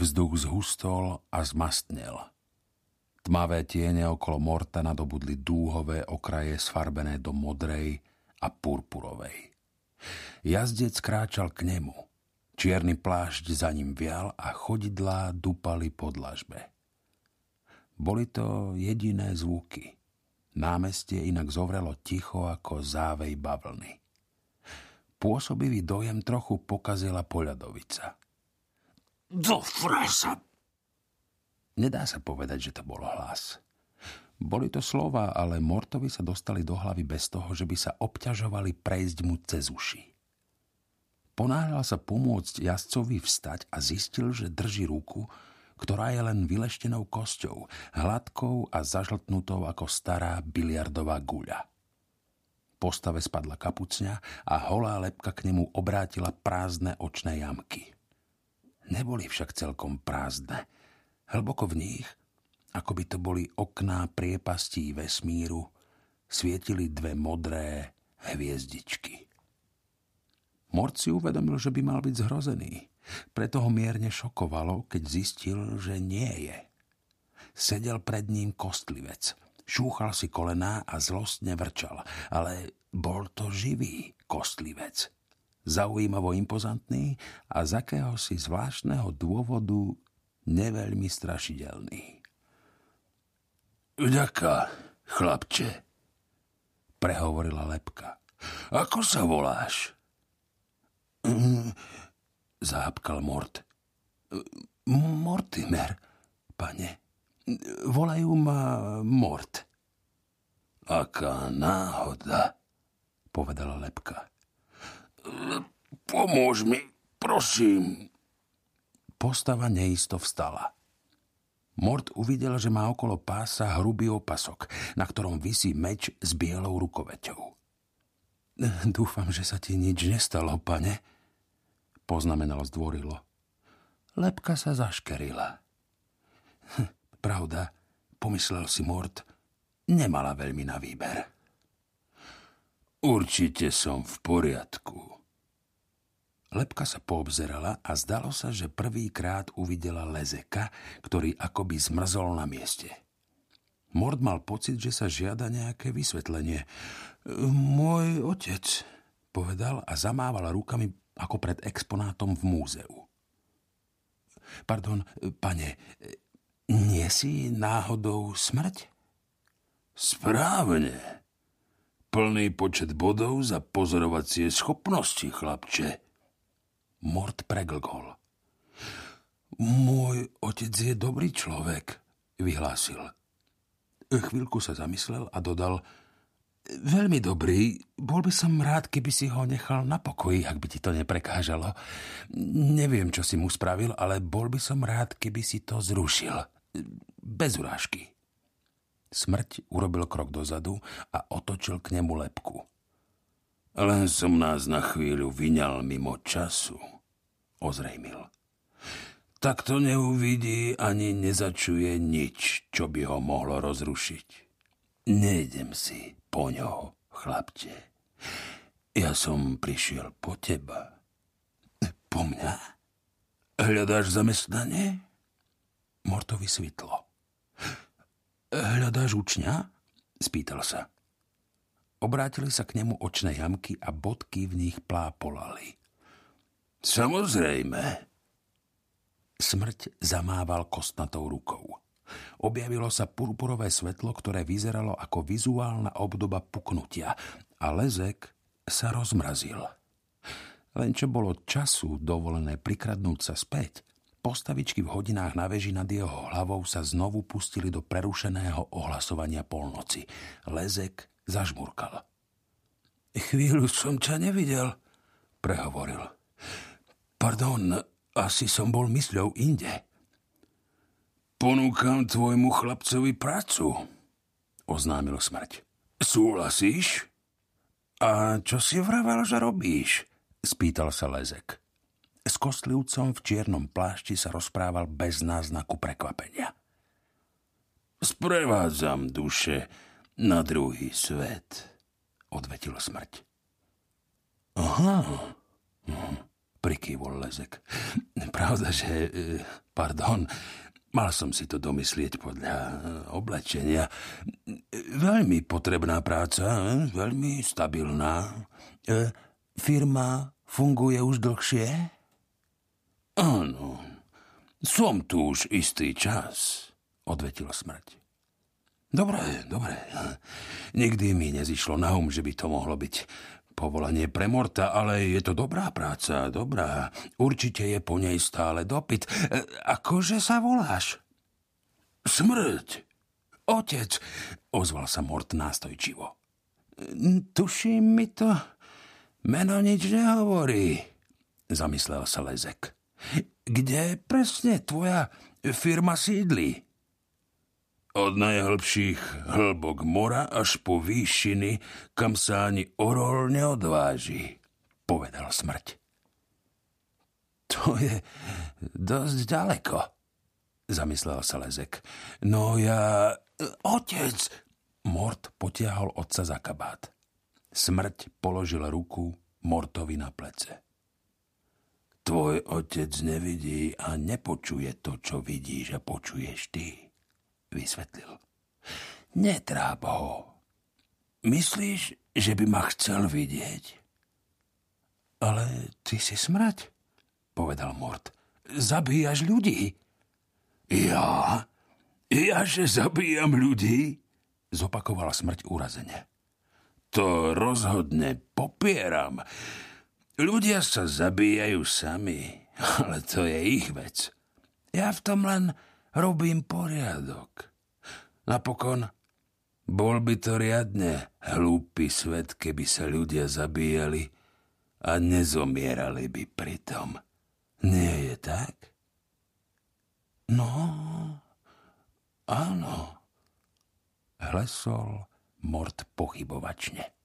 Vzduch zhustol a zmastnel. Tmavé tiene okolo Morta nadobudli dúhové okraje sfarbené do modrej a purpurovej. Jazdec kráčal k nemu. Čierny plášť za ním vial a chodidlá dupali po dlažbe. Boli to jediné zvuky. Námestie inak zovrelo ticho ako závej bavlny. Pôsobivý dojem trochu pokazila poľadovica. Do frasa! Nedá sa povedať, že to bol hlas. Boli to slova, ale Mortovi sa dostali do hlavy bez toho, že by sa obťažovali prejsť mu cez uši. Ponáhľal sa pomôcť jazdcovi vstať a zistil, že drží ruku, ktorá je len vyleštenou kosťou, hladkou a zažltnutou ako stará biliardová guľa. Postave spadla kapucňa a holá lepka k nemu obrátila prázdne očné jamky. Neboli však celkom prázdne. Hlboko v nich, ako by to boli okná priepastí vesmíru, svietili dve modré hviezdičky. Mort si uvedomil, že by mal byť zhrozený. Preto ho mierne šokovalo, keď zistil, že nie je. Sedel pred ním kostlivec. Šúchal si kolená a zlostne vrčal, ale bol to živý kostlivec. Zaujímavo impozantný a z akéhosi zvláštneho dôvodu neveľmi strašidelný. Vďaka, chlapče, prehovorila lepka. Ako sa voláš? Mm, zápkal Mort. Mortimer, pane. Volajú ma Mort. Aká náhoda, povedala Lepka. Pomôž mi, prosím. Postava neisto vstala. Mort uvidel, že má okolo pása hrubý opasok, na ktorom visí meč s bielou rukoveťou. Dúfam, že sa ti nič nestalo, pane, poznamenal zdvorilo. Lepka sa zaškerila. Hm, pravda, pomyslel si Mort, nemala veľmi na výber. Určite som v poriadku. Lepka sa poobzerala a zdalo sa, že prvýkrát uvidela lezeka, ktorý akoby zmrzol na mieste. Mord mal pocit, že sa žiada nejaké vysvetlenie. Môj otec, povedal a zamával rukami ako pred exponátom v múzeu. Pardon, pane, nie si náhodou smrť? Správne. Plný počet bodov za pozorovacie schopnosti, chlapče. Mort preglgol. Môj otec je dobrý človek, vyhlásil. Chvíľku sa zamyslel a dodal – Veľmi dobrý. Bol by som rád, keby si ho nechal na pokoji, ak by ti to neprekážalo. Neviem, čo si mu spravil, ale bol by som rád, keby si to zrušil. Bez urážky. Smrť urobil krok dozadu a otočil k nemu lepku. Len som nás na chvíľu vyňal mimo času, ozrejmil. Tak to neuvidí ani nezačuje nič, čo by ho mohlo rozrušiť. Nejdem si, po ňo, chlapče. Ja som prišiel po teba. Po mňa? Hľadáš zamestnanie? Mortovi svitlo. Hľadáš učňa? Spýtal sa. Obrátili sa k nemu očné jamky a bodky v nich plápolali. Samozrejme. Smrť zamával kostnatou rukou. Objavilo sa purpurové svetlo, ktoré vyzeralo ako vizuálna obdoba puknutia a lezek sa rozmrazil. Len čo bolo času dovolené prikradnúť sa späť, postavičky v hodinách na veži nad jeho hlavou sa znovu pustili do prerušeného ohlasovania polnoci. Lezek zažmurkal. Chvíľu som ťa nevidel, prehovoril. Pardon, asi som bol mysľou inde. Ponúkam tvojmu chlapcovi prácu, oznámil smrť. Súhlasíš? A čo si vravel, že robíš? Spýtal sa Lezek. S kostlivcom v čiernom plášti sa rozprával bez náznaku prekvapenia. Sprevádzam duše na druhý svet, odvetil smrť. Aha, hm, prikývol Lezek. Pravda, že Pardon, mal som si to domyslieť podľa e, oblečenia. Veľmi potrebná práca, e, veľmi stabilná. E, firma funguje už dlhšie? Áno, som tu už istý čas, odvetil smrť. Dobre, dobre. Nikdy mi nezišlo na um, že by to mohlo byť povolanie pre Morta, ale je to dobrá práca, dobrá. Určite je po nej stále dopyt. E, akože sa voláš? Smrť. Otec, ozval sa Mort nástojčivo. Tuším mi to meno nič nehovorí, zamyslel sa Lezek. Kde presne tvoja firma sídli? Od najhlbších hĺbok mora až po výšiny, kam sa ani orol neodváži, povedal smrť. To je dosť ďaleko, zamyslel sa Lezek. No ja... Otec! Mort potiahol otca za kabát. Smrť položil ruku Mortovi na plece. Tvoj otec nevidí a nepočuje to, čo vidíš a počuješ ty vysvetlil. Netráp ho. Myslíš, že by ma chcel vidieť? Ale ty si smrať, povedal Mort. Zabíjaš ľudí. Ja? Ja, že zabíjam ľudí? Zopakovala smrť úrazene. To rozhodne popieram. Ľudia sa zabíjajú sami, ale to je ich vec. Ja v tom len robím poriadok. Napokon bol by to riadne hlúpy svet, keby sa ľudia zabíjali a nezomierali by pritom. Nie je tak? No, áno. Hlesol Mort pochybovačne.